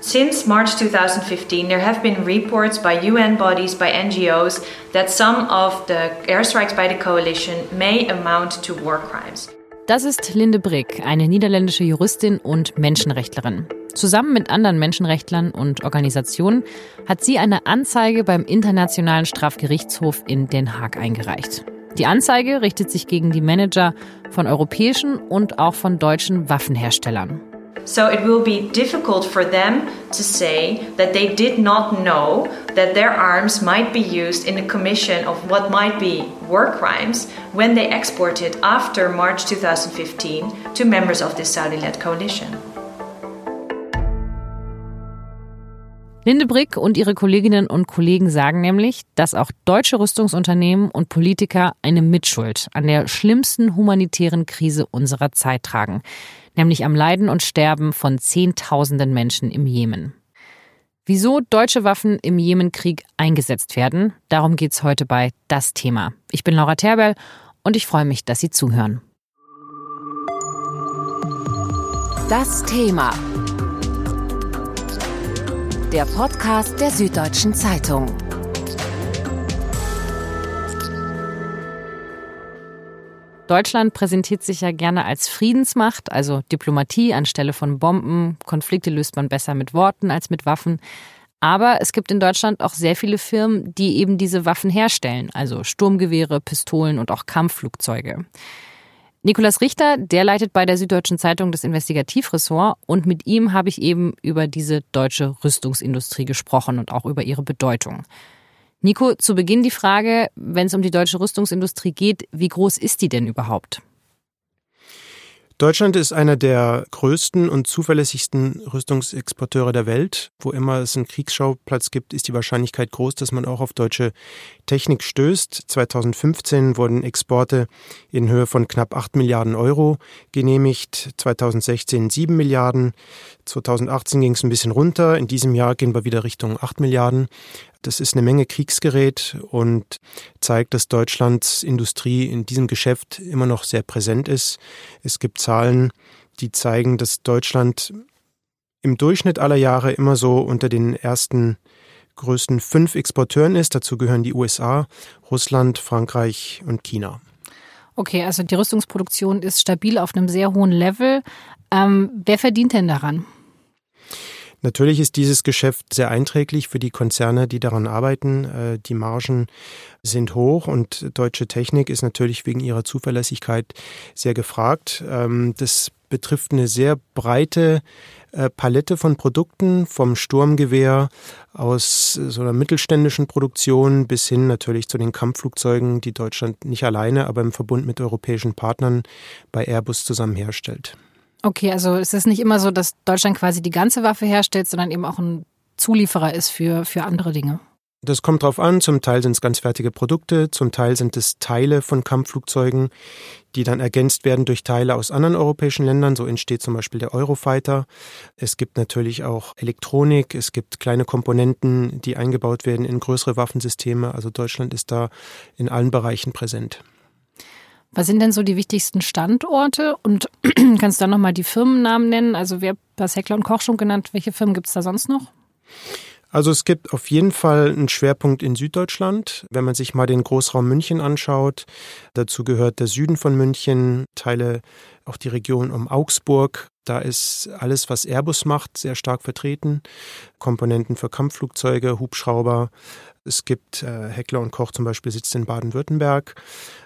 Since March 2015, there have been reports by UN bodies, by NGOs, that some of the airstrikes by the coalition may amount to war crimes. Das ist Linde Brick, eine niederländische Juristin und Menschenrechtlerin. Zusammen mit anderen Menschenrechtlern und Organisationen hat sie eine Anzeige beim Internationalen Strafgerichtshof in Den Haag eingereicht. Die Anzeige richtet sich gegen die Manager von europäischen und auch von deutschen Waffenherstellern. So it will be difficult for them to say that they did not know that their arms might be used in the commission of what might be war crimes when they exported after March 2015 to members of this Saudi led coalition. Linde Brick und ihre Kolleginnen und Kollegen sagen nämlich, dass auch deutsche Rüstungsunternehmen und Politiker eine Mitschuld an der schlimmsten humanitären Krise unserer Zeit tragen, nämlich am Leiden und Sterben von Zehntausenden Menschen im Jemen. Wieso deutsche Waffen im Jemenkrieg eingesetzt werden, darum geht's heute bei Das Thema. Ich bin Laura Terbell und ich freue mich, dass Sie zuhören. Das Thema der Podcast der Süddeutschen Zeitung. Deutschland präsentiert sich ja gerne als Friedensmacht, also Diplomatie anstelle von Bomben. Konflikte löst man besser mit Worten als mit Waffen. Aber es gibt in Deutschland auch sehr viele Firmen, die eben diese Waffen herstellen, also Sturmgewehre, Pistolen und auch Kampfflugzeuge. Nikolas Richter, der leitet bei der Süddeutschen Zeitung das Investigativressort und mit ihm habe ich eben über diese deutsche Rüstungsindustrie gesprochen und auch über ihre Bedeutung. Nico, zu Beginn die Frage, wenn es um die deutsche Rüstungsindustrie geht, wie groß ist die denn überhaupt? Deutschland ist einer der größten und zuverlässigsten Rüstungsexporteure der Welt. Wo immer es einen Kriegsschauplatz gibt, ist die Wahrscheinlichkeit groß, dass man auch auf deutsche Technik stößt. 2015 wurden Exporte in Höhe von knapp 8 Milliarden Euro genehmigt, 2016 7 Milliarden, 2018 ging es ein bisschen runter, in diesem Jahr gehen wir wieder Richtung 8 Milliarden. Das ist eine Menge Kriegsgerät und zeigt, dass Deutschlands Industrie in diesem Geschäft immer noch sehr präsent ist. Es gibt Zahlen, die zeigen, dass Deutschland im Durchschnitt aller Jahre immer so unter den ersten größten fünf Exporteuren ist. Dazu gehören die USA, Russland, Frankreich und China. Okay, also die Rüstungsproduktion ist stabil auf einem sehr hohen Level. Ähm, wer verdient denn daran? Natürlich ist dieses Geschäft sehr einträglich für die Konzerne, die daran arbeiten. Äh, die Margen sind hoch und deutsche Technik ist natürlich wegen ihrer Zuverlässigkeit sehr gefragt. Ähm, das betrifft eine sehr breite äh, Palette von Produkten, vom Sturmgewehr aus so einer mittelständischen Produktion bis hin natürlich zu den Kampfflugzeugen, die Deutschland nicht alleine, aber im Verbund mit europäischen Partnern bei Airbus zusammen herstellt. Okay, also es ist nicht immer so, dass Deutschland quasi die ganze Waffe herstellt, sondern eben auch ein Zulieferer ist für, für andere Dinge. Das kommt drauf an. Zum Teil sind es ganz fertige Produkte, zum Teil sind es Teile von Kampfflugzeugen, die dann ergänzt werden durch Teile aus anderen europäischen Ländern. So entsteht zum Beispiel der Eurofighter. Es gibt natürlich auch Elektronik, es gibt kleine Komponenten, die eingebaut werden in größere Waffensysteme. Also Deutschland ist da in allen Bereichen präsent. Was sind denn so die wichtigsten Standorte? Und kannst du dann nochmal die Firmennamen nennen? Also wer das Heckler und Koch schon genannt, welche Firmen gibt es da sonst noch? Also es gibt auf jeden Fall einen Schwerpunkt in Süddeutschland. Wenn man sich mal den Großraum München anschaut, dazu gehört der Süden von München, Teile auch die Region um Augsburg. Da ist alles, was Airbus macht, sehr stark vertreten. Komponenten für Kampfflugzeuge, Hubschrauber, es gibt äh, Heckler und Koch zum Beispiel sitzt in Baden-Württemberg.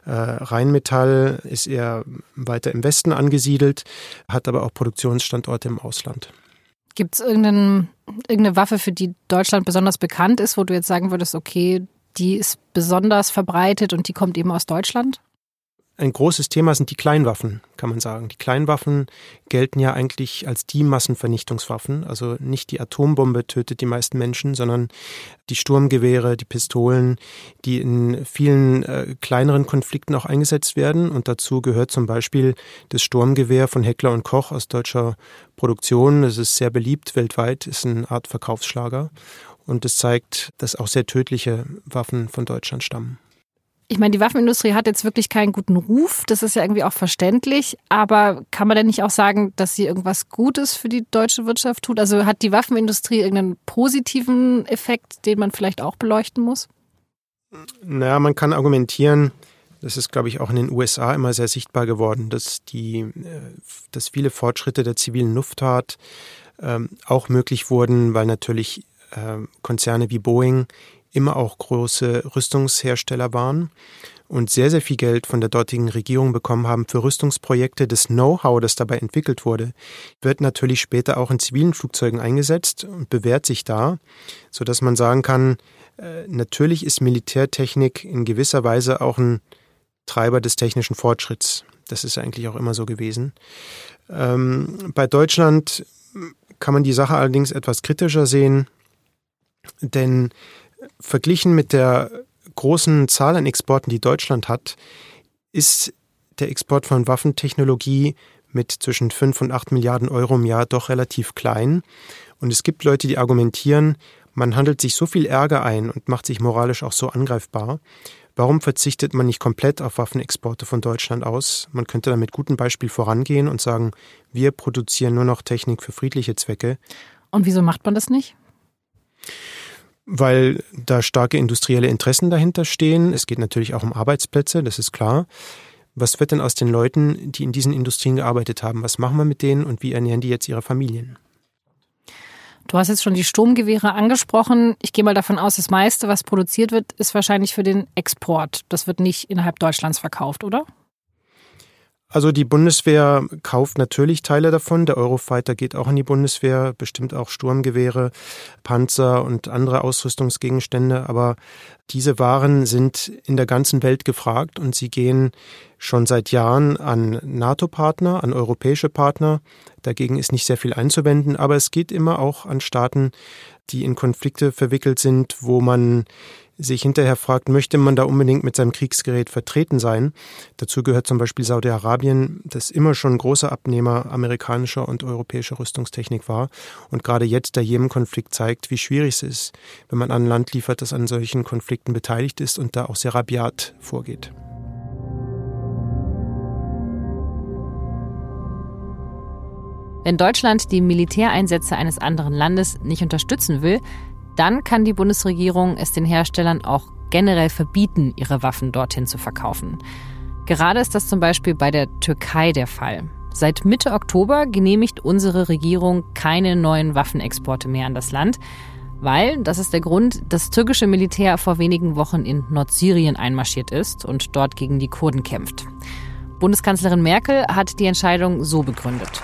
Äh, Rheinmetall ist eher weiter im Westen angesiedelt, hat aber auch Produktionsstandorte im Ausland. Gibt es irgendeine Waffe, für die Deutschland besonders bekannt ist, wo du jetzt sagen würdest, okay, die ist besonders verbreitet und die kommt eben aus Deutschland? Ein großes Thema sind die Kleinwaffen, kann man sagen. Die Kleinwaffen gelten ja eigentlich als die Massenvernichtungswaffen. Also nicht die Atombombe tötet die meisten Menschen, sondern die Sturmgewehre, die Pistolen, die in vielen äh, kleineren Konflikten auch eingesetzt werden. Und dazu gehört zum Beispiel das Sturmgewehr von Heckler und Koch aus deutscher Produktion. Es ist sehr beliebt weltweit, ist eine Art Verkaufsschlager. Und es zeigt, dass auch sehr tödliche Waffen von Deutschland stammen. Ich meine, die Waffenindustrie hat jetzt wirklich keinen guten Ruf. Das ist ja irgendwie auch verständlich. Aber kann man denn nicht auch sagen, dass sie irgendwas Gutes für die deutsche Wirtschaft tut? Also hat die Waffenindustrie irgendeinen positiven Effekt, den man vielleicht auch beleuchten muss? Naja, man kann argumentieren, das ist, glaube ich, auch in den USA immer sehr sichtbar geworden, dass die, äh, dass viele Fortschritte der zivilen Luftfahrt ähm, auch möglich wurden, weil natürlich äh, Konzerne wie Boeing immer auch große Rüstungshersteller waren und sehr, sehr viel Geld von der dortigen Regierung bekommen haben für Rüstungsprojekte. Das Know-how, das dabei entwickelt wurde, wird natürlich später auch in zivilen Flugzeugen eingesetzt und bewährt sich da, so dass man sagen kann, äh, natürlich ist Militärtechnik in gewisser Weise auch ein Treiber des technischen Fortschritts. Das ist eigentlich auch immer so gewesen. Ähm, bei Deutschland kann man die Sache allerdings etwas kritischer sehen, denn verglichen mit der großen Zahl an Exporten, die Deutschland hat, ist der Export von Waffentechnologie mit zwischen 5 und 8 Milliarden Euro im Jahr doch relativ klein. Und es gibt Leute, die argumentieren, man handelt sich so viel Ärger ein und macht sich moralisch auch so angreifbar. Warum verzichtet man nicht komplett auf Waffenexporte von Deutschland aus? Man könnte da mit gutem Beispiel vorangehen und sagen, wir produzieren nur noch Technik für friedliche Zwecke. Und wieso macht man das nicht? Weil da starke industrielle Interessen dahinter stehen. Es geht natürlich auch um Arbeitsplätze, das ist klar. Was wird denn aus den Leuten, die in diesen Industrien gearbeitet haben? Was machen wir mit denen und wie ernähren die jetzt ihre Familien? Du hast jetzt schon die Sturmgewehre angesprochen. Ich gehe mal davon aus, das meiste, was produziert wird, ist wahrscheinlich für den Export. Das wird nicht innerhalb Deutschlands verkauft, oder? Also die Bundeswehr kauft natürlich Teile davon. Der Eurofighter geht auch in die Bundeswehr, bestimmt auch Sturmgewehre, Panzer und andere Ausrüstungsgegenstände. Aber diese Waren sind in der ganzen Welt gefragt und sie gehen schon seit Jahren an NATO-Partner, an europäische Partner. Dagegen ist nicht sehr viel einzuwenden, aber es geht immer auch an Staaten, die in Konflikte verwickelt sind, wo man sich hinterher fragt, möchte man da unbedingt mit seinem Kriegsgerät vertreten sein? Dazu gehört zum Beispiel Saudi-Arabien, das immer schon großer Abnehmer amerikanischer und europäischer Rüstungstechnik war. Und gerade jetzt der Jemen-Konflikt zeigt, wie schwierig es ist, wenn man an Land liefert, das an solchen Konflikten beteiligt ist und da auch sehr rabiat vorgeht. Wenn Deutschland die Militäreinsätze eines anderen Landes nicht unterstützen will, dann kann die Bundesregierung es den Herstellern auch generell verbieten, ihre Waffen dorthin zu verkaufen. Gerade ist das zum Beispiel bei der Türkei der Fall. Seit Mitte Oktober genehmigt unsere Regierung keine neuen Waffenexporte mehr an das Land, weil, das ist der Grund, das türkische Militär vor wenigen Wochen in Nordsyrien einmarschiert ist und dort gegen die Kurden kämpft. Bundeskanzlerin Merkel hat die Entscheidung so begründet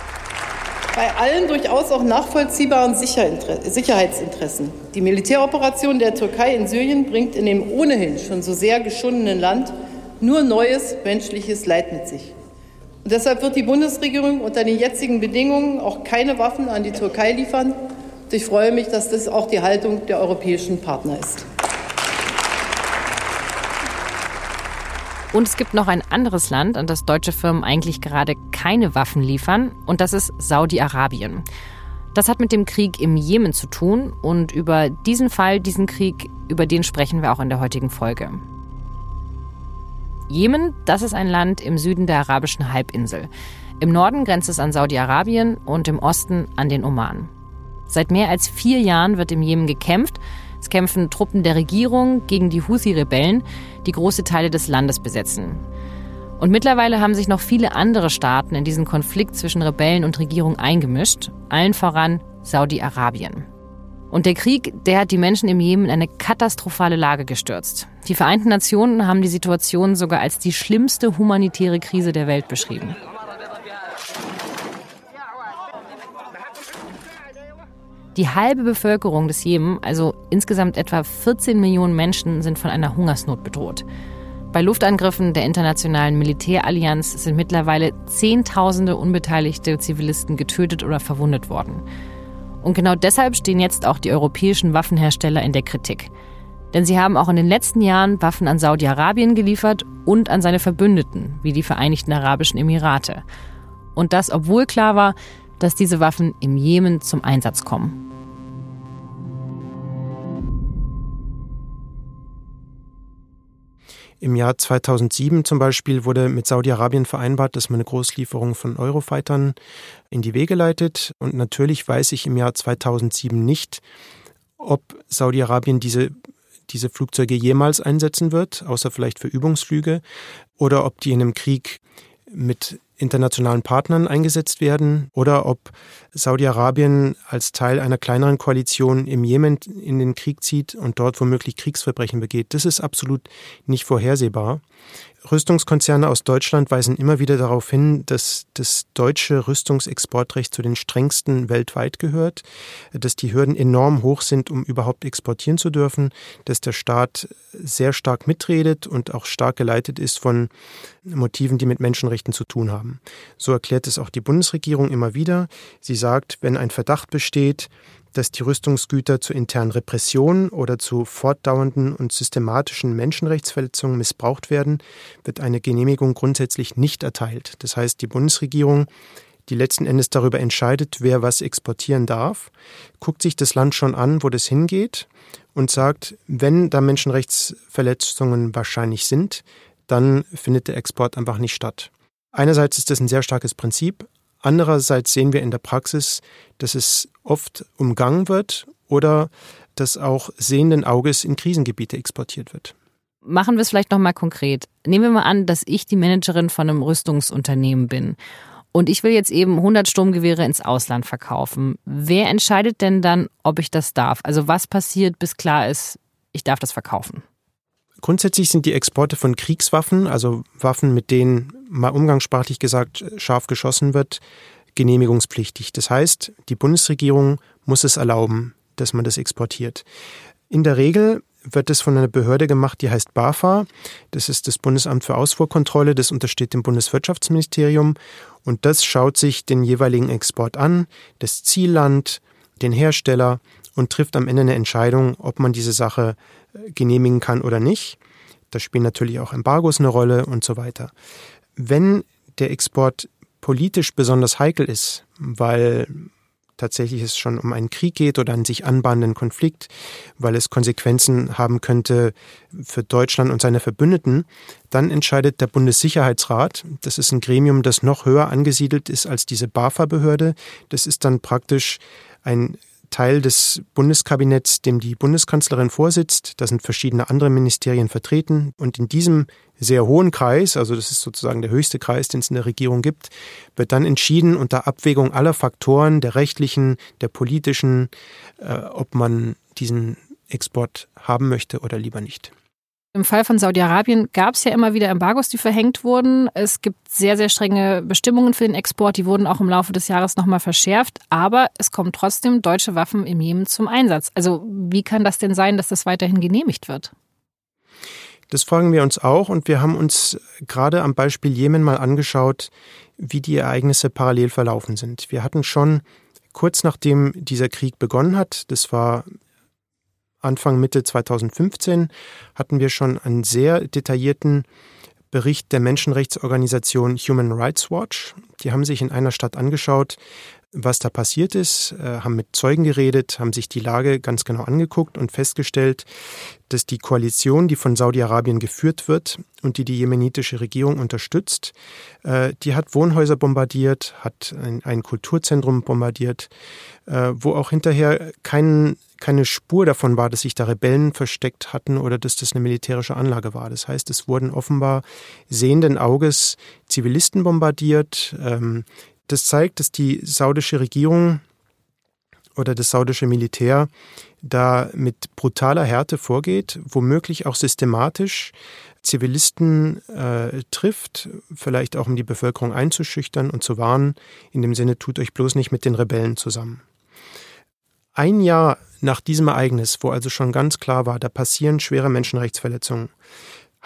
bei allen durchaus auch nachvollziehbaren Sicherheitsinteressen. Die Militäroperation der Türkei in Syrien bringt in dem ohnehin schon so sehr geschundenen Land nur neues menschliches Leid mit sich. Und deshalb wird die Bundesregierung unter den jetzigen Bedingungen auch keine Waffen an die Türkei liefern. Und ich freue mich, dass das auch die Haltung der europäischen Partner ist. Und es gibt noch ein anderes Land, an das deutsche Firmen eigentlich gerade keine Waffen liefern, und das ist Saudi-Arabien. Das hat mit dem Krieg im Jemen zu tun und über diesen Fall, diesen Krieg, über den sprechen wir auch in der heutigen Folge. Jemen, das ist ein Land im Süden der arabischen Halbinsel. Im Norden grenzt es an Saudi-Arabien und im Osten an den Oman. Seit mehr als vier Jahren wird im Jemen gekämpft es kämpfen Truppen der Regierung gegen die Houthi-Rebellen, die große Teile des Landes besetzen. Und mittlerweile haben sich noch viele andere Staaten in diesen Konflikt zwischen Rebellen und Regierung eingemischt, allen voran Saudi-Arabien. Und der Krieg, der hat die Menschen im Jemen in eine katastrophale Lage gestürzt. Die Vereinten Nationen haben die Situation sogar als die schlimmste humanitäre Krise der Welt beschrieben. Die halbe Bevölkerung des Jemen, also insgesamt etwa 14 Millionen Menschen, sind von einer Hungersnot bedroht. Bei Luftangriffen der internationalen Militärallianz sind mittlerweile Zehntausende unbeteiligte Zivilisten getötet oder verwundet worden. Und genau deshalb stehen jetzt auch die europäischen Waffenhersteller in der Kritik. Denn sie haben auch in den letzten Jahren Waffen an Saudi-Arabien geliefert und an seine Verbündeten, wie die Vereinigten Arabischen Emirate. Und das, obwohl klar war, dass diese Waffen im Jemen zum Einsatz kommen. Im Jahr 2007 zum Beispiel wurde mit Saudi-Arabien vereinbart, dass man eine Großlieferung von Eurofightern in die Wege leitet. Und natürlich weiß ich im Jahr 2007 nicht, ob Saudi-Arabien diese, diese Flugzeuge jemals einsetzen wird, außer vielleicht für Übungsflüge, oder ob die in einem Krieg mit internationalen Partnern eingesetzt werden oder ob Saudi-Arabien als Teil einer kleineren Koalition im Jemen in den Krieg zieht und dort womöglich Kriegsverbrechen begeht. Das ist absolut nicht vorhersehbar. Rüstungskonzerne aus Deutschland weisen immer wieder darauf hin, dass das deutsche Rüstungsexportrecht zu den strengsten weltweit gehört, dass die Hürden enorm hoch sind, um überhaupt exportieren zu dürfen, dass der Staat sehr stark mitredet und auch stark geleitet ist von Motiven, die mit Menschenrechten zu tun haben. So erklärt es auch die Bundesregierung immer wieder. Sie sagt, wenn ein Verdacht besteht, dass die Rüstungsgüter zu internen Repressionen oder zu fortdauernden und systematischen Menschenrechtsverletzungen missbraucht werden, wird eine Genehmigung grundsätzlich nicht erteilt. Das heißt, die Bundesregierung, die letzten Endes darüber entscheidet, wer was exportieren darf, guckt sich das Land schon an, wo das hingeht und sagt, wenn da Menschenrechtsverletzungen wahrscheinlich sind, dann findet der Export einfach nicht statt. Einerseits ist das ein sehr starkes Prinzip, Andererseits sehen wir in der Praxis, dass es oft umgangen wird oder dass auch sehenden Auges in Krisengebiete exportiert wird. Machen wir es vielleicht nochmal konkret. Nehmen wir mal an, dass ich die Managerin von einem Rüstungsunternehmen bin. Und ich will jetzt eben 100 Sturmgewehre ins Ausland verkaufen. Wer entscheidet denn dann, ob ich das darf? Also was passiert, bis klar ist, ich darf das verkaufen? Grundsätzlich sind die Exporte von Kriegswaffen, also Waffen, mit denen mal umgangssprachlich gesagt scharf geschossen wird, genehmigungspflichtig. Das heißt, die Bundesregierung muss es erlauben, dass man das exportiert. In der Regel wird es von einer Behörde gemacht, die heißt BAFA. Das ist das Bundesamt für Ausfuhrkontrolle, das untersteht dem Bundeswirtschaftsministerium und das schaut sich den jeweiligen Export an, das Zielland, den Hersteller und trifft am Ende eine Entscheidung, ob man diese Sache äh, genehmigen kann oder nicht. Da spielen natürlich auch Embargos eine Rolle und so weiter. Wenn der Export politisch besonders heikel ist, weil tatsächlich es schon um einen Krieg geht oder einen sich anbahnenden Konflikt, weil es Konsequenzen haben könnte für Deutschland und seine Verbündeten, dann entscheidet der Bundessicherheitsrat. Das ist ein Gremium, das noch höher angesiedelt ist als diese BAFA-Behörde. Das ist dann praktisch ein Teil des Bundeskabinetts, dem die Bundeskanzlerin vorsitzt. Da sind verschiedene andere Ministerien vertreten. Und in diesem sehr hohen Kreis, also das ist sozusagen der höchste Kreis, den es in der Regierung gibt, wird dann entschieden unter Abwägung aller Faktoren, der rechtlichen, der politischen, äh, ob man diesen Export haben möchte oder lieber nicht. Im Fall von Saudi-Arabien gab es ja immer wieder Embargos, die verhängt wurden. Es gibt sehr, sehr strenge Bestimmungen für den Export. Die wurden auch im Laufe des Jahres nochmal verschärft. Aber es kommen trotzdem deutsche Waffen im Jemen zum Einsatz. Also wie kann das denn sein, dass das weiterhin genehmigt wird? Das fragen wir uns auch und wir haben uns gerade am Beispiel Jemen mal angeschaut, wie die Ereignisse parallel verlaufen sind. Wir hatten schon kurz nachdem dieser Krieg begonnen hat, das war Anfang Mitte 2015 hatten wir schon einen sehr detaillierten Bericht der Menschenrechtsorganisation Human Rights Watch. Die haben sich in einer Stadt angeschaut, was da passiert ist, äh, haben mit Zeugen geredet, haben sich die Lage ganz genau angeguckt und festgestellt, dass die Koalition, die von Saudi-Arabien geführt wird und die die jemenitische Regierung unterstützt, äh, die hat Wohnhäuser bombardiert, hat ein, Kulturzentrum bombardiert, äh, wo auch hinterher kein, keine Spur davon war, dass sich da Rebellen versteckt hatten oder dass das eine militärische Anlage war. Das heißt, es wurden offenbar sehenden Auges Zivilisten bombardiert. Ähm, das zeigt, dass die saudische Regierung oder das saudische Militär da mit brutaler Härte vorgeht, womöglich auch systematisch Zivilisten äh, trifft, vielleicht auch um die Bevölkerung einzuschüchtern und zu warnen, in dem Sinne tut euch bloß nicht mit den Rebellen zusammen. Ein Jahr nach diesem Ereignis, wo also schon ganz klar war, da passieren schwere Menschenrechtsverletzungen,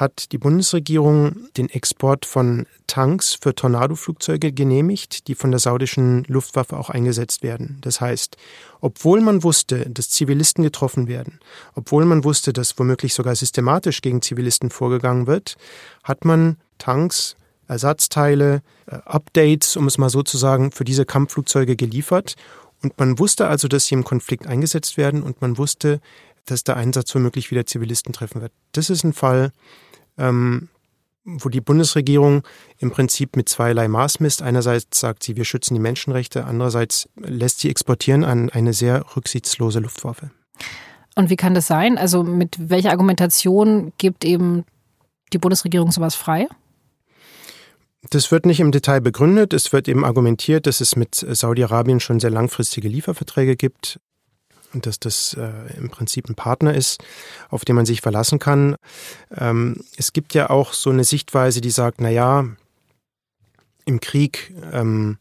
hat die Bundesregierung den Export von Tanks für Tornado-Flugzeuge genehmigt, die von der saudischen Luftwaffe auch eingesetzt werden. Das heißt, obwohl man wusste, dass Zivilisten getroffen werden, obwohl man wusste, dass womöglich sogar systematisch gegen Zivilisten vorgegangen wird, hat man Tanks, Ersatzteile, äh, Updates, um es mal so zu sagen, für diese Kampfflugzeuge geliefert. Und man wusste also, dass sie im Konflikt eingesetzt werden und man wusste, dass der Einsatz womöglich wieder Zivilisten treffen wird. Das ist ein Fall, ähm, wo die Bundesregierung im Prinzip mit zweierlei Maß misst. Einerseits sagt sie, wir schützen die Menschenrechte, andererseits lässt sie exportieren an eine sehr rücksichtslose Luftwaffe. Und wie kann das sein? Also mit welcher Argumentation gibt eben die Bundesregierung sowas frei? Das wird nicht im Detail begründet. Es wird eben argumentiert, dass es mit Saudi-Arabien schon sehr langfristige Lieferverträge gibt und dass das äh, im Prinzip ein Partner ist, auf den man sich verlassen kann. Ähm, es gibt ja auch so eine Sichtweise, die sagt, na ja, im Krieg ähm,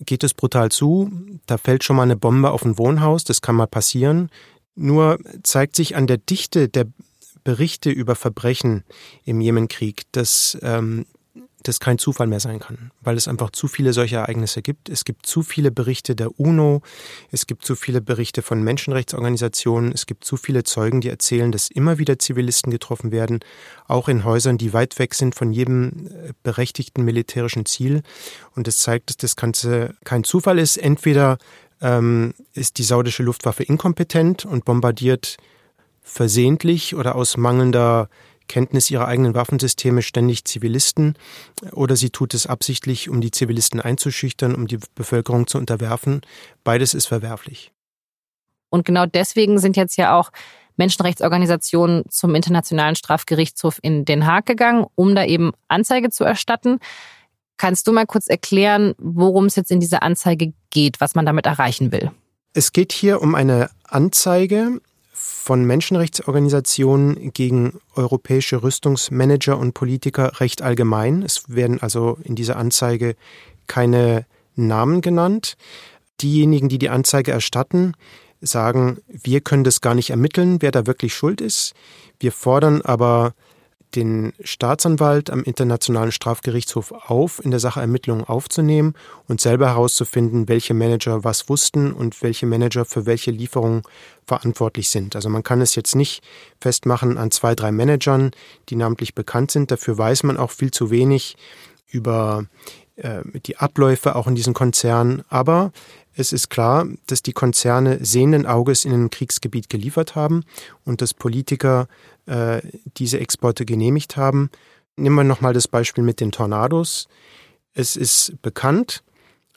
geht es brutal zu, da fällt schon mal eine Bombe auf ein Wohnhaus, das kann mal passieren. Nur zeigt sich an der Dichte der Berichte über Verbrechen im Jemenkrieg, dass ähm, das kein Zufall mehr sein kann, weil es einfach zu viele solche Ereignisse gibt. Es gibt zu viele Berichte der UNO, es gibt zu viele Berichte von Menschenrechtsorganisationen, es gibt zu viele Zeugen, die erzählen, dass immer wieder Zivilisten getroffen werden, auch in Häusern, die weit weg sind von jedem äh, berechtigten militärischen Ziel. Und das zeigt, dass das Ganze kein Zufall ist. Entweder ähm, ist die saudische Luftwaffe inkompetent und bombardiert versehentlich oder aus mangelnder Kenntnis ihrer eigenen Waffensysteme ständig Zivilisten oder sie tut es absichtlich, um die Zivilisten einzuschüchtern, um die Bevölkerung zu unterwerfen. Beides ist verwerflich. Und genau deswegen sind jetzt ja auch Menschenrechtsorganisationen zum Internationalen Strafgerichtshof in Den Haag gegangen, um da eben Anzeige zu erstatten. Kannst du mal kurz erklären, worum es jetzt in dieser Anzeige geht, was man damit erreichen will? Es geht hier um eine Anzeige von Menschenrechtsorganisationen gegen europäische Rüstungsmanager und Politiker recht allgemein. Es werden also in dieser Anzeige keine Namen genannt. Diejenigen, die die Anzeige erstatten, sagen, wir können das gar nicht ermitteln, wer da wirklich schuld ist. Wir fordern aber den Staatsanwalt am Internationalen Strafgerichtshof auf, in der Sache Ermittlungen aufzunehmen und selber herauszufinden, welche Manager was wussten und welche Manager für welche Lieferungen verantwortlich sind. Also man kann es jetzt nicht festmachen an zwei, drei Managern, die namentlich bekannt sind. Dafür weiß man auch viel zu wenig über äh, die Abläufe auch in diesen Konzernen. Aber es ist klar, dass die Konzerne sehenden Auges in ein Kriegsgebiet geliefert haben und dass Politiker äh, diese Exporte genehmigt haben. Nehmen wir nochmal das Beispiel mit den Tornados. Es ist bekannt,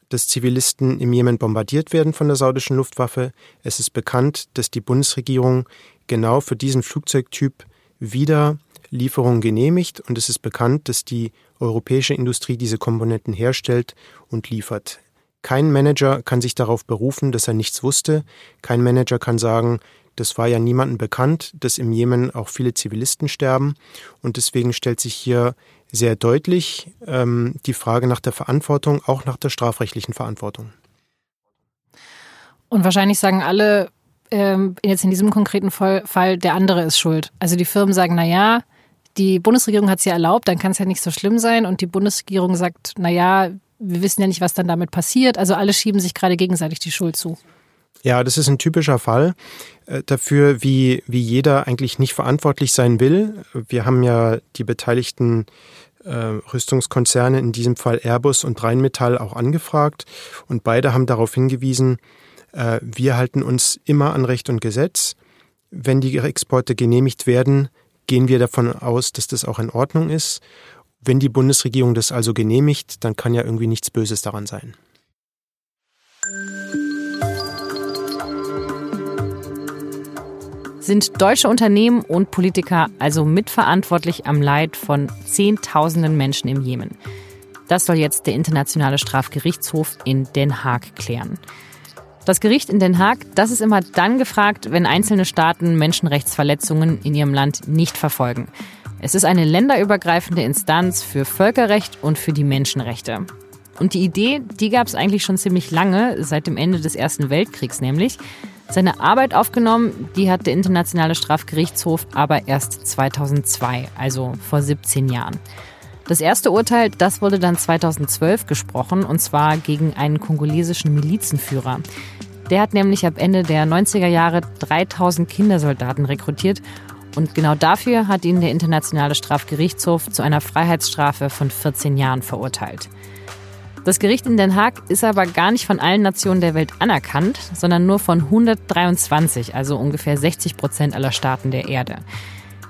dass Zivilisten im Jemen bombardiert werden von der saudischen Luftwaffe. Es ist bekannt, dass die Bundesregierung genau für diesen Flugzeugtyp wieder Lieferungen genehmigt und es ist bekannt, dass die europäische Industrie diese Komponenten herstellt und liefert. Kein Manager kann sich darauf berufen, dass er nichts wusste. Kein Manager kann sagen, das war ja niemandem bekannt, dass im Jemen auch viele Zivilisten sterben. Und deswegen stellt sich hier sehr deutlich ähm, die Frage nach der Verantwortung, auch nach der strafrechtlichen Verantwortung. Und wahrscheinlich sagen alle, ähm, jetzt in diesem konkreten Fall, der andere ist schuld. Also die Firmen sagen, na ja, die Bundesregierung hat es ja erlaubt, dann kann es ja nicht so schlimm sein. Und die Bundesregierung sagt, na ja, wir wissen ja nicht, was dann damit passiert. Also alle schieben sich gerade gegenseitig die Schuld zu. Ja, das ist ein typischer Fall äh, dafür, wie, wie jeder eigentlich nicht verantwortlich sein will. Wir haben ja die beteiligten äh, Rüstungskonzerne, in diesem Fall Airbus und Rheinmetall, auch angefragt. Und beide haben darauf hingewiesen, äh, wir halten uns immer an Recht und Gesetz. Wenn die Exporte genehmigt werden, gehen wir davon aus, dass das auch in Ordnung ist. Wenn die Bundesregierung das also genehmigt, dann kann ja irgendwie nichts Böses daran sein. Sind deutsche Unternehmen und Politiker also mitverantwortlich am Leid von Zehntausenden Menschen im Jemen? Das soll jetzt der Internationale Strafgerichtshof in Den Haag klären. Das Gericht in Den Haag, das ist immer dann gefragt, wenn einzelne Staaten Menschenrechtsverletzungen in ihrem Land nicht verfolgen. Es ist eine länderübergreifende Instanz für Völkerrecht und für die Menschenrechte. Und die Idee, die gab es eigentlich schon ziemlich lange, seit dem Ende des Ersten Weltkriegs nämlich. Seine Arbeit aufgenommen, die hat der Internationale Strafgerichtshof aber erst 2002, also vor 17 Jahren. Das erste Urteil, das wurde dann 2012 gesprochen, und zwar gegen einen kongolesischen Milizenführer. Der hat nämlich ab Ende der 90er Jahre 3000 Kindersoldaten rekrutiert und genau dafür hat ihn der Internationale Strafgerichtshof zu einer Freiheitsstrafe von 14 Jahren verurteilt. Das Gericht in Den Haag ist aber gar nicht von allen Nationen der Welt anerkannt, sondern nur von 123, also ungefähr 60 Prozent aller Staaten der Erde.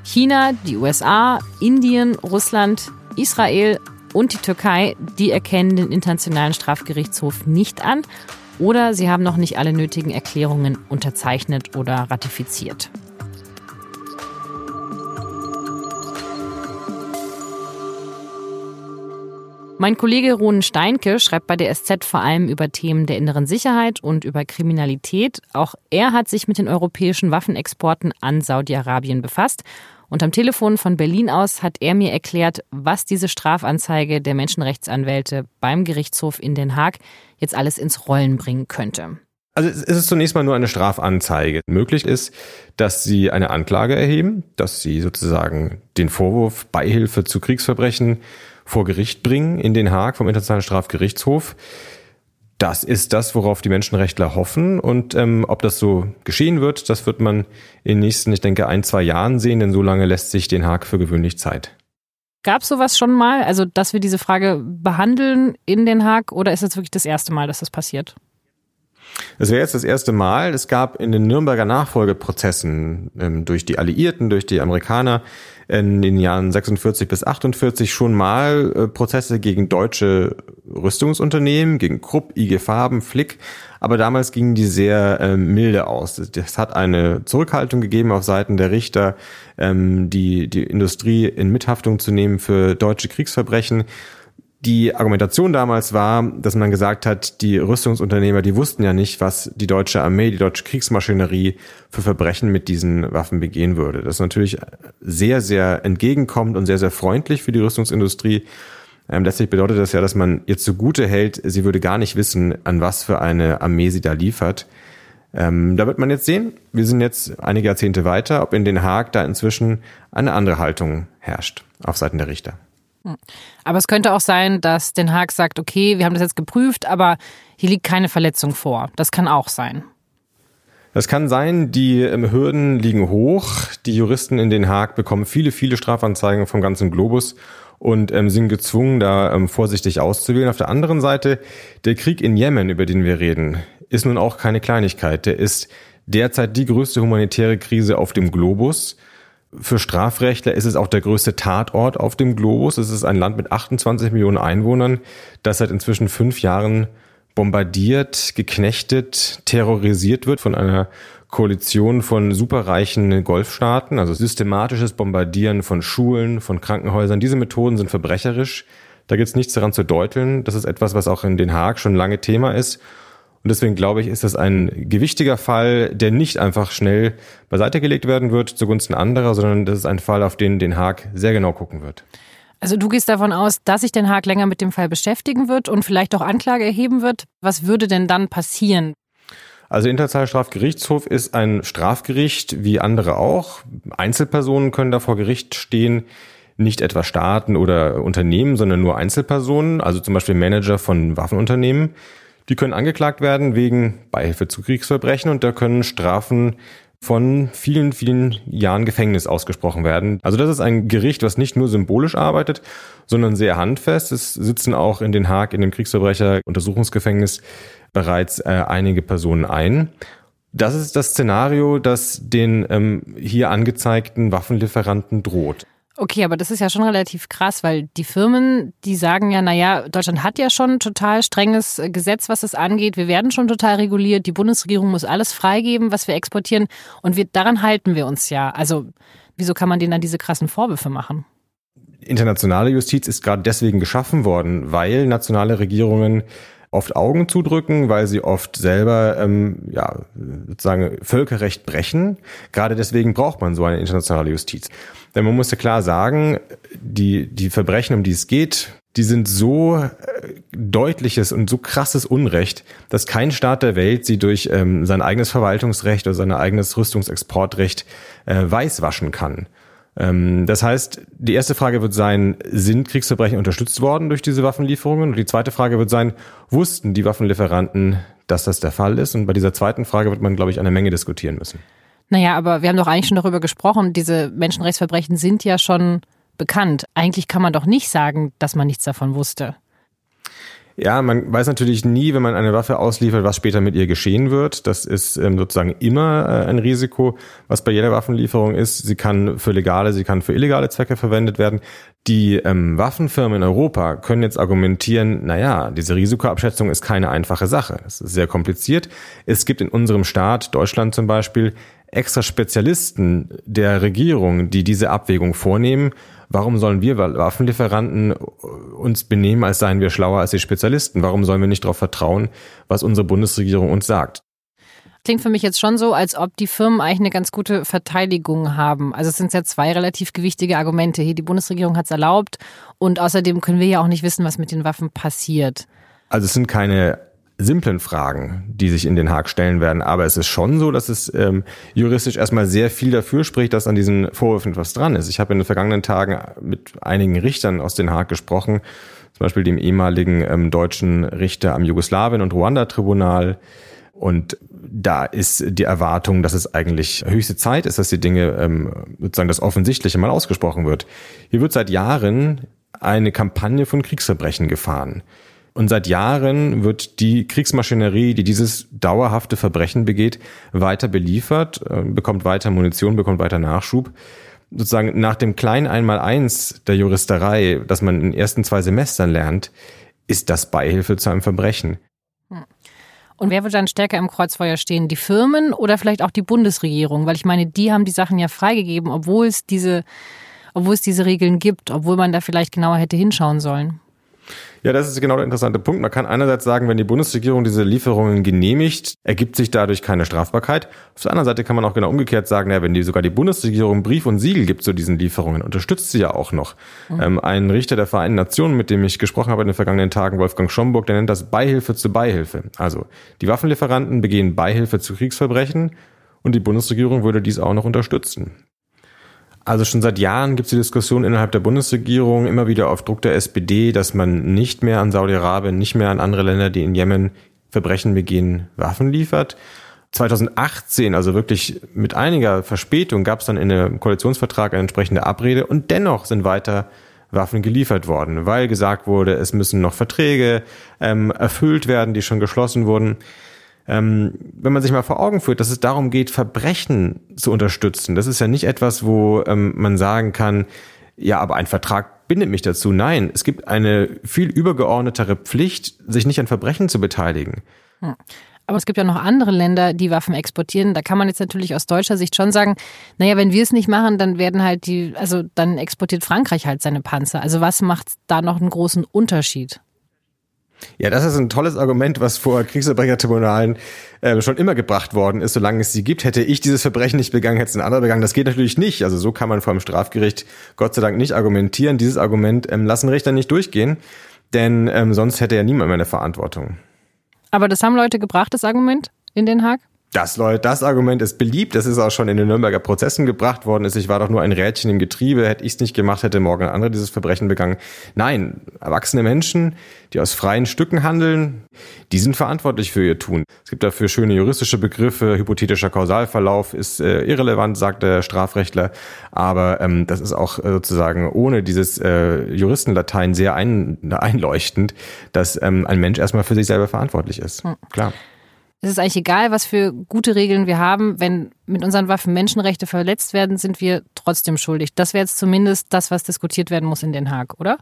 China, die USA, Indien, Russland, Israel und die Türkei, die erkennen den Internationalen Strafgerichtshof nicht an oder sie haben noch nicht alle nötigen Erklärungen unterzeichnet oder ratifiziert. Mein Kollege Ronen Steinke schreibt bei der SZ vor allem über Themen der inneren Sicherheit und über Kriminalität. Auch er hat sich mit den europäischen Waffenexporten an Saudi-Arabien befasst. Und am Telefon von Berlin aus hat er mir erklärt, was diese Strafanzeige der Menschenrechtsanwälte beim Gerichtshof in Den Haag jetzt alles ins Rollen bringen könnte. Also es ist zunächst mal nur eine Strafanzeige. Möglich ist, dass sie eine Anklage erheben, dass sie sozusagen den Vorwurf Beihilfe zu Kriegsverbrechen vor Gericht bringen in Den Haag vom Internationalen Strafgerichtshof. Das ist das, worauf die Menschenrechtler hoffen. Und ähm, ob das so geschehen wird, das wird man in den nächsten, ich denke, ein, zwei Jahren sehen, denn so lange lässt sich Den Haag für gewöhnlich Zeit. Gab es sowas schon mal, also dass wir diese Frage behandeln in Den Haag, oder ist es wirklich das erste Mal, dass das passiert? Es wäre jetzt das erste Mal. Es gab in den Nürnberger Nachfolgeprozessen ähm, durch die Alliierten, durch die Amerikaner in den Jahren 46 bis 48 schon mal äh, Prozesse gegen deutsche Rüstungsunternehmen, gegen Krupp, IG Farben, Flick. Aber damals gingen die sehr ähm, milde aus. Es hat eine Zurückhaltung gegeben auf Seiten der Richter, ähm, die, die Industrie in Mithaftung zu nehmen für deutsche Kriegsverbrechen. Die Argumentation damals war, dass man gesagt hat, die Rüstungsunternehmer, die wussten ja nicht, was die deutsche Armee, die deutsche Kriegsmaschinerie für Verbrechen mit diesen Waffen begehen würde. Das ist natürlich sehr, sehr entgegenkommend und sehr, sehr freundlich für die Rüstungsindustrie. Ähm, letztlich bedeutet das ja, dass man ihr zugute hält, sie würde gar nicht wissen, an was für eine Armee sie da liefert. Ähm, da wird man jetzt sehen, wir sind jetzt einige Jahrzehnte weiter, ob in Den Haag da inzwischen eine andere Haltung herrscht auf Seiten der Richter. Hm. Aber es könnte auch sein, dass Den Haag sagt, okay, wir haben das jetzt geprüft, aber hier liegt keine Verletzung vor. Das kann auch sein. Das kann sein, die ähm, Hürden liegen hoch. Die Juristen in Den Haag bekommen viele, viele Strafanzeigen vom ganzen Globus und ähm, sind gezwungen, da ähm, vorsichtig auszuwählen. Auf der anderen Seite, der Krieg in Jemen, über den wir reden, ist nun auch keine Kleinigkeit. Der ist derzeit die größte humanitäre Krise auf dem Globus. Für Strafrechtler ist es auch der größte Tatort auf dem Globus. Es ist ein Land mit 28 Millionen Einwohnern, das seit inzwischen fünf Jahren bombardiert, geknechtet, terrorisiert wird von einer Koalition von superreichen Golfstaaten, also systematisches Bombardieren von Schulen, von Krankenhäusern. Diese Methoden sind verbrecherisch. Da gibt es nichts daran zu deuteln. Das ist etwas, was auch in Den Haag schon lange Thema ist. Und deswegen glaube ich, ist das ein gewichtiger Fall, der nicht einfach schnell beiseite gelegt werden wird zugunsten anderer, sondern das ist ein Fall, auf den Den Haag sehr genau gucken wird. Also du gehst davon aus, dass sich Den Haag länger mit dem Fall beschäftigen wird und vielleicht auch Anklage erheben wird. Was würde denn dann passieren? Also Internationaler Strafgerichtshof ist ein Strafgericht wie andere auch. Einzelpersonen können da vor Gericht stehen, nicht etwa Staaten oder Unternehmen, sondern nur Einzelpersonen, also zum Beispiel Manager von Waffenunternehmen. Die können angeklagt werden wegen Beihilfe zu Kriegsverbrechen und da können Strafen von vielen, vielen Jahren Gefängnis ausgesprochen werden. Also das ist ein Gericht, was nicht nur symbolisch arbeitet, sondern sehr handfest. Es sitzen auch in Den Haag in dem Kriegsverbrecher-Untersuchungsgefängnis bereits äh, einige Personen ein. Das ist das Szenario, das den ähm, hier angezeigten Waffenlieferanten droht. Okay, aber das ist ja schon relativ krass, weil die Firmen, die sagen ja, naja, Deutschland hat ja schon total strenges äh, Gesetz, was es angeht. Wir werden schon total reguliert. Die Bundesregierung muss alles freigeben, was wir exportieren. Und wir, daran halten wir uns ja. Also, wieso kann man denen dann diese krassen Vorwürfe machen? Internationale Justiz ist gerade deswegen geschaffen worden, weil nationale Regierungen oft Augen zudrücken, weil sie oft selber ähm, ja, sozusagen Völkerrecht brechen. Gerade deswegen braucht man so eine internationale Justiz. Denn man muss ja klar sagen, die, die Verbrechen, um die es geht, die sind so äh, deutliches und so krasses Unrecht, dass kein Staat der Welt sie durch ähm, sein eigenes Verwaltungsrecht oder sein eigenes Rüstungsexportrecht äh, weißwaschen kann. Ähm, das heißt, die erste Frage wird sein, sind Kriegsverbrechen unterstützt worden durch diese Waffenlieferungen? Und die zweite Frage wird sein, wussten die Waffenlieferanten, dass das der Fall ist? Und bei dieser zweiten Frage wird man, glaube ich, eine Menge diskutieren müssen. Naja, aber wir haben doch eigentlich schon darüber gesprochen, diese Menschenrechtsverbrechen sind ja schon bekannt. Eigentlich kann man doch nicht sagen, dass man nichts davon wusste. Ja, man weiß natürlich nie, wenn man eine Waffe ausliefert, was später mit ihr geschehen wird. Das ist ähm, sozusagen immer äh, ein Risiko, was bei jeder Waffenlieferung ist. Sie kann für legale, sie kann für illegale Zwecke verwendet werden. Die ähm, Waffenfirmen in Europa können jetzt argumentieren, naja, diese Risikoabschätzung ist keine einfache Sache. Es ist sehr kompliziert. Es gibt in unserem Staat, Deutschland zum Beispiel, extra Spezialisten der Regierung, die diese Abwägung vornehmen Warum sollen wir Waffenlieferanten uns benehmen, als seien wir schlauer als die Spezialisten? Warum sollen wir nicht darauf vertrauen, was unsere Bundesregierung uns sagt? Klingt für mich jetzt schon so, als ob die Firmen eigentlich eine ganz gute Verteidigung haben. Also es sind ja zwei relativ gewichtige Argumente. Hier, die Bundesregierung hat es erlaubt und außerdem können wir ja auch nicht wissen, was mit den Waffen passiert. Also es sind keine simplen Fragen, die sich in Den Haag stellen werden. Aber es ist schon so, dass es ähm, juristisch erstmal sehr viel dafür spricht, dass an diesen Vorwürfen etwas dran ist. Ich habe in den vergangenen Tagen mit einigen Richtern aus Den Haag gesprochen, zum Beispiel dem ehemaligen ähm, deutschen Richter am Jugoslawien- und Ruanda-Tribunal. Und da ist die Erwartung, dass es eigentlich höchste Zeit ist, dass die Dinge ähm, sozusagen das Offensichtliche mal ausgesprochen wird. Hier wird seit Jahren eine Kampagne von Kriegsverbrechen gefahren. Und seit Jahren wird die Kriegsmaschinerie, die dieses dauerhafte Verbrechen begeht, weiter beliefert, äh, bekommt weiter Munition, bekommt weiter Nachschub. Sozusagen nach dem kleinen Einmaleins der Juristerei, das man in den ersten zwei Semestern lernt, ist das Beihilfe zu einem Verbrechen. Und wer wird dann stärker im Kreuzfeuer stehen? Die Firmen oder vielleicht auch die Bundesregierung? Weil ich meine, die haben die Sachen ja freigegeben, obwohl es diese, obwohl es diese Regeln gibt, obwohl man da vielleicht genauer hätte hinschauen sollen. Ja, das ist genau der interessante Punkt. Man kann einerseits sagen, wenn die Bundesregierung diese Lieferungen genehmigt, ergibt sich dadurch keine Strafbarkeit. Auf der anderen Seite kann man auch genau umgekehrt sagen, ja, wenn die sogar die Bundesregierung Brief und Siegel gibt zu diesen Lieferungen, unterstützt sie ja auch noch. Mhm. Ähm, ein Richter der Vereinten Nationen, mit dem ich gesprochen habe in den vergangenen Tagen, Wolfgang Schomburg, der nennt das Beihilfe zu Beihilfe. Also die Waffenlieferanten begehen Beihilfe zu Kriegsverbrechen und die Bundesregierung würde dies auch noch unterstützen. Also schon seit Jahren gibt es die Diskussion innerhalb der Bundesregierung immer wieder auf Druck der SPD, dass man nicht mehr an Saudi-Arabien, nicht mehr an andere Länder, die in Yemen Verbrechen begehen, Waffen liefert. 2018, also wirklich mit einiger Verspätung, gab es dann in dem Koalitionsvertrag eine entsprechende Abrede und dennoch sind weiter Waffen geliefert worden, weil gesagt wurde, es müssen noch Verträge ähm, erfüllt werden, die schon geschlossen wurden ähm, wenn man sich mal vor Augen führt, dass es darum geht, Verbrechen zu unterstützen, das ist ja nicht etwas, wo ähm, man sagen kann, ja, aber ein Vertrag bindet mich dazu. Nein, es gibt eine viel übergeordnetere Pflicht, sich nicht an Verbrechen zu beteiligen. Hm. Aber es gibt ja noch andere Länder, die Waffen exportieren. Da kann man jetzt natürlich aus deutscher Sicht schon sagen, naja, wenn wir es nicht machen, dann werden halt die, also dann exportiert Frankreich halt seine Panzer. Also was macht da noch einen großen Unterschied? Ja, das ist ein tolles Argument, was vor Kriegsverbrechertribunalen äh, schon immer gebracht worden ist. Solange es sie gibt, hätte ich dieses Verbrechen nicht begangen, hätte es ein anderer begangen. Das geht natürlich nicht. Also so kann man vor dem Strafgericht Gott sei Dank nicht argumentieren. Dieses Argument ähm, lassen Richter nicht durchgehen, denn ähm, sonst hätte ja niemand mehr eine Verantwortung. Aber das haben Leute gebracht, das Argument in Den Haag? Das, Leute, das Argument ist beliebt. Das ist auch schon in den Nürnberger Prozessen gebracht worden. Ich war doch nur ein Rädchen im Getriebe. Hätte ich es nicht gemacht, hätte morgen ein anderer dieses Verbrechen begangen. Nein, erwachsene Menschen, die aus freien Stücken handeln, die sind verantwortlich für ihr Tun. Es gibt dafür schöne juristische Begriffe. Hypothetischer Kausalverlauf ist äh, irrelevant, sagt der Strafrechtler. Aber ähm, das ist auch äh, sozusagen ohne dieses äh, Juristenlatein sehr ein, einleuchtend, dass ähm, ein Mensch erstmal für sich selber verantwortlich ist. Hm. Klar. Es ist eigentlich egal, was für gute Regeln wir haben. Wenn mit unseren Waffen Menschenrechte verletzt werden, sind wir trotzdem schuldig. Das wäre jetzt zumindest das, was diskutiert werden muss in Den Haag, oder?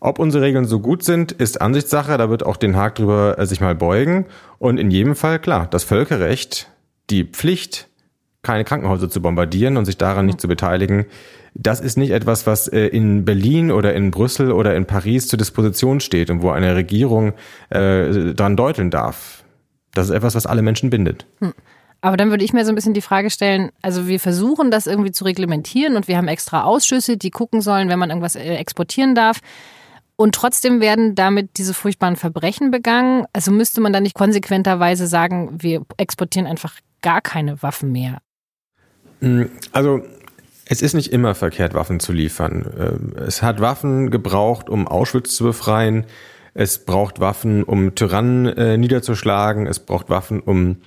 Ob unsere Regeln so gut sind, ist Ansichtssache. Da wird auch Den Haag drüber äh, sich mal beugen. Und in jedem Fall, klar, das Völkerrecht, die Pflicht, keine Krankenhäuser zu bombardieren und sich daran nicht zu beteiligen, das ist nicht etwas, was äh, in Berlin oder in Brüssel oder in Paris zur Disposition steht und wo eine Regierung äh, dran deuteln darf. Das ist etwas, was alle Menschen bindet. Hm. Aber dann würde ich mir so ein bisschen die Frage stellen, also wir versuchen das irgendwie zu reglementieren und wir haben extra Ausschüsse, die gucken sollen, wenn man irgendwas äh, exportieren darf. Und trotzdem werden damit diese furchtbaren Verbrechen begangen. Also müsste man dann nicht konsequenterweise sagen, wir exportieren einfach gar keine Waffen mehr. Hm, also es ist nicht immer verkehrt, Waffen zu liefern. Ähm, es hat Waffen gebraucht, um Auschwitz zu befreien. Es braucht Waffen, um Tyrannen äh, niederzuschlagen. Es braucht Waffen, um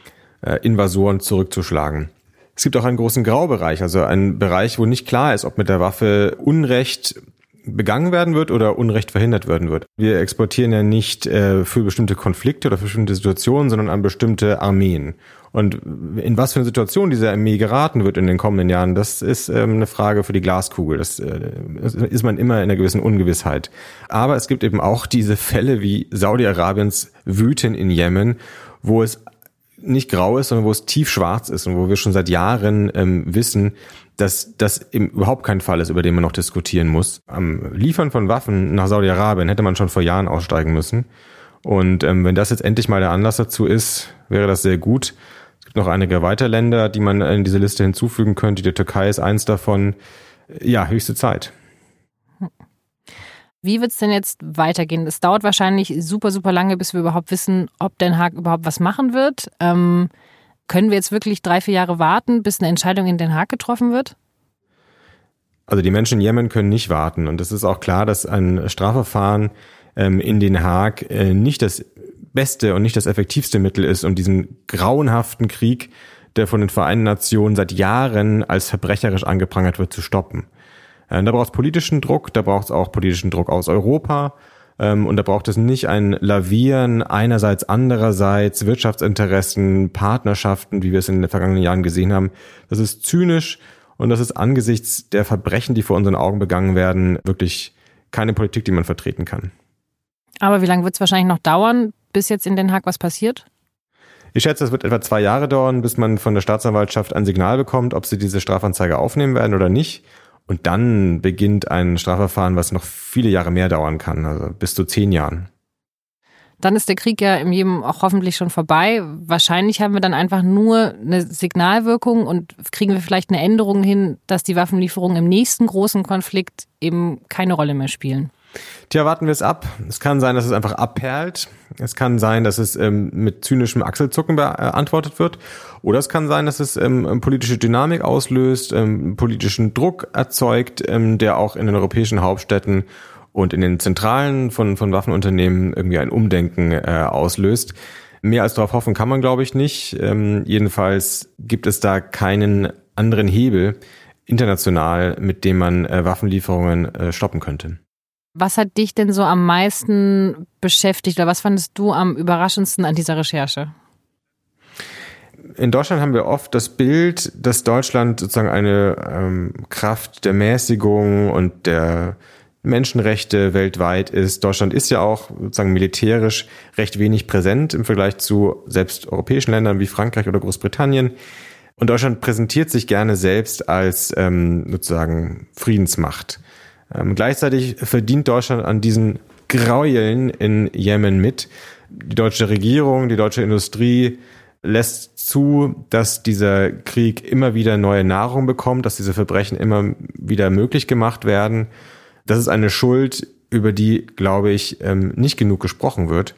äh, Invasoren zurückzuschlagen. Es gibt auch einen großen Graubereich, also einen Bereich, wo nicht klar ist, ob mit der Waffe Unrecht begangen werden wird oder Unrecht verhindert werden wird. Wir exportieren ja nicht äh, für bestimmte Konflikte oder für bestimmte Situationen, sondern an bestimmte Armeen. Und in was für eine Situation diese Armee geraten wird in den kommenden Jahren, das ist ähm, eine Frage für die Glaskugel. Das äh, ist man immer in einer gewissen Ungewissheit. Aber es gibt eben auch diese Fälle wie Saudi-Arabiens Wüten in Jemen, wo es nicht grau ist, sondern wo es tiefschwarz ist und wo wir schon seit Jahren ähm, wissen, dass das eben überhaupt kein Fall ist, über den man noch diskutieren muss. Am Liefern von Waffen nach Saudi-Arabien hätte man schon vor Jahren aussteigen müssen. Und ähm, wenn das jetzt endlich mal der Anlass dazu ist, wäre das sehr gut. Gibt noch einige weitere Länder, die man in diese Liste hinzufügen könnte. Die Türkei ist eins davon. Ja, höchste Zeit. Wie wird es denn jetzt weitergehen? Es dauert wahrscheinlich super, super lange, bis wir überhaupt wissen, ob Den Haag überhaupt was machen wird. Ähm, können wir jetzt wirklich drei, vier Jahre warten, bis eine Entscheidung in Den Haag getroffen wird? Also die Menschen in Jemen können nicht warten. Und es ist auch klar, dass ein Strafverfahren ähm, in Den Haag äh, nicht das beste und nicht das effektivste Mittel ist, um diesen grauenhaften Krieg, der von den Vereinten Nationen seit Jahren als verbrecherisch angeprangert wird, zu stoppen. Äh, da braucht es politischen Druck, da braucht es auch politischen Druck aus Europa. Ähm, und da braucht es nicht ein Lavieren einerseits, andererseits, Wirtschaftsinteressen, Partnerschaften, wie wir es in den vergangenen Jahren gesehen haben. Das ist zynisch und das ist angesichts der Verbrechen, die vor unseren Augen begangen werden, wirklich keine Politik, die man vertreten kann. Aber wie lange wird es wahrscheinlich noch dauern, bis jetzt in Den Haag was passiert? Ich schätze, es wird etwa zwei Jahre dauern, bis man von der Staatsanwaltschaft ein Signal bekommt, ob sie diese Strafanzeige aufnehmen werden oder nicht. Und dann beginnt ein Strafverfahren, was noch viele Jahre mehr dauern kann, also bis zu zehn Jahren. Dann ist der Krieg ja im Jemen auch hoffentlich schon vorbei. Wahrscheinlich haben wir dann einfach nur eine Signalwirkung und kriegen wir vielleicht eine Änderung hin, dass die Waffenlieferungen im nächsten großen Konflikt eben keine Rolle mehr spielen. Tja, warten wir es ab. Es kann sein, dass es einfach abperlt. Es kann sein, dass es ähm, mit zynischem Achselzucken beantwortet wird. Oder es kann sein, dass es ähm, politische Dynamik auslöst, ähm, politischen Druck erzeugt, ähm, der auch in den europäischen Hauptstädten und in den Zentralen von, von Waffenunternehmen irgendwie ein Umdenken äh, auslöst. Mehr als darauf hoffen kann man, glaube ich, nicht. Ähm, jedenfalls gibt es da keinen anderen Hebel international, mit dem man äh, Waffenlieferungen äh, stoppen könnte. Was hat dich denn so am meisten beschäftigt oder was fandest du am überraschendsten an dieser Recherche? In Deutschland haben wir oft das Bild, dass Deutschland sozusagen eine ähm, Kraft der Mäßigung und der Menschenrechte weltweit ist. Deutschland ist ja auch sozusagen militärisch recht wenig präsent im Vergleich zu selbst europäischen Ländern wie Frankreich oder Großbritannien. Und Deutschland präsentiert sich gerne selbst als ähm, sozusagen Friedensmacht. Ähm, gleichzeitig verdient Deutschland an diesen Gräueln in Jemen mit. Die deutsche Regierung, die deutsche Industrie lässt zu, dass dieser Krieg immer wieder neue Nahrung bekommt, dass diese Verbrechen immer wieder möglich gemacht werden. Das ist eine Schuld, über die, glaube ich, ähm, nicht genug gesprochen wird.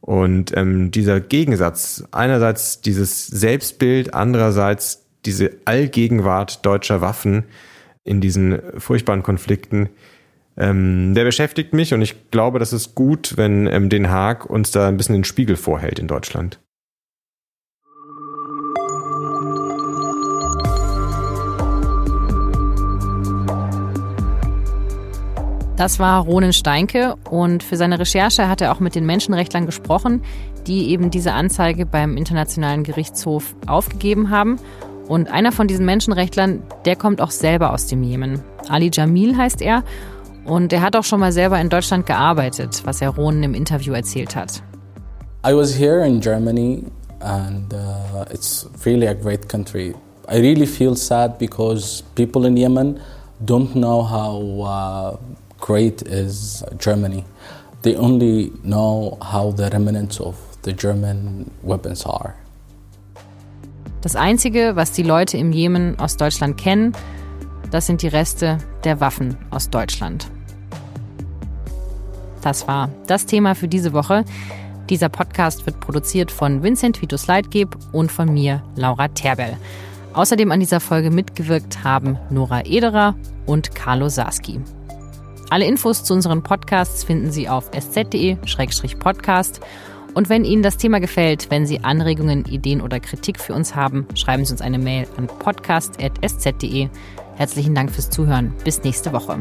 Und ähm, dieser Gegensatz, einerseits dieses Selbstbild, andererseits diese Allgegenwart deutscher Waffen, in diesen furchtbaren Konflikten, ähm, der beschäftigt mich und ich glaube, das ist gut, wenn ähm, Den Haag uns da ein bisschen den Spiegel vorhält in Deutschland. Das war Ronen Steinke und für seine Recherche hat er auch mit den Menschenrechtlern gesprochen, die eben diese Anzeige beim Internationalen Gerichtshof aufgegeben haben. Und einer von diesen Menschenrechtlern, der kommt auch selber aus dem Jemen. Ali Jamil heißt er. Und er hat auch schon mal selber in Deutschland gearbeitet, was er Ronen im Interview erzählt hat. I was here in Germany and uh, it's really a great country. I really feel sad because people in Yemen don't know how uh, great is Germany. They only know how the remnants of the German weapons are. Das Einzige, was die Leute im Jemen aus Deutschland kennen, das sind die Reste der Waffen aus Deutschland. Das war das Thema für diese Woche. Dieser Podcast wird produziert von Vincent Vitus Leitgeb und von mir, Laura Terbell. Außerdem an dieser Folge mitgewirkt haben Nora Ederer und Carlo Sarski. Alle Infos zu unseren Podcasts finden Sie auf sz.de-podcast. Und wenn Ihnen das Thema gefällt, wenn Sie Anregungen, Ideen oder Kritik für uns haben, schreiben Sie uns eine Mail an podcast.sz.de. Herzlichen Dank fürs Zuhören. Bis nächste Woche.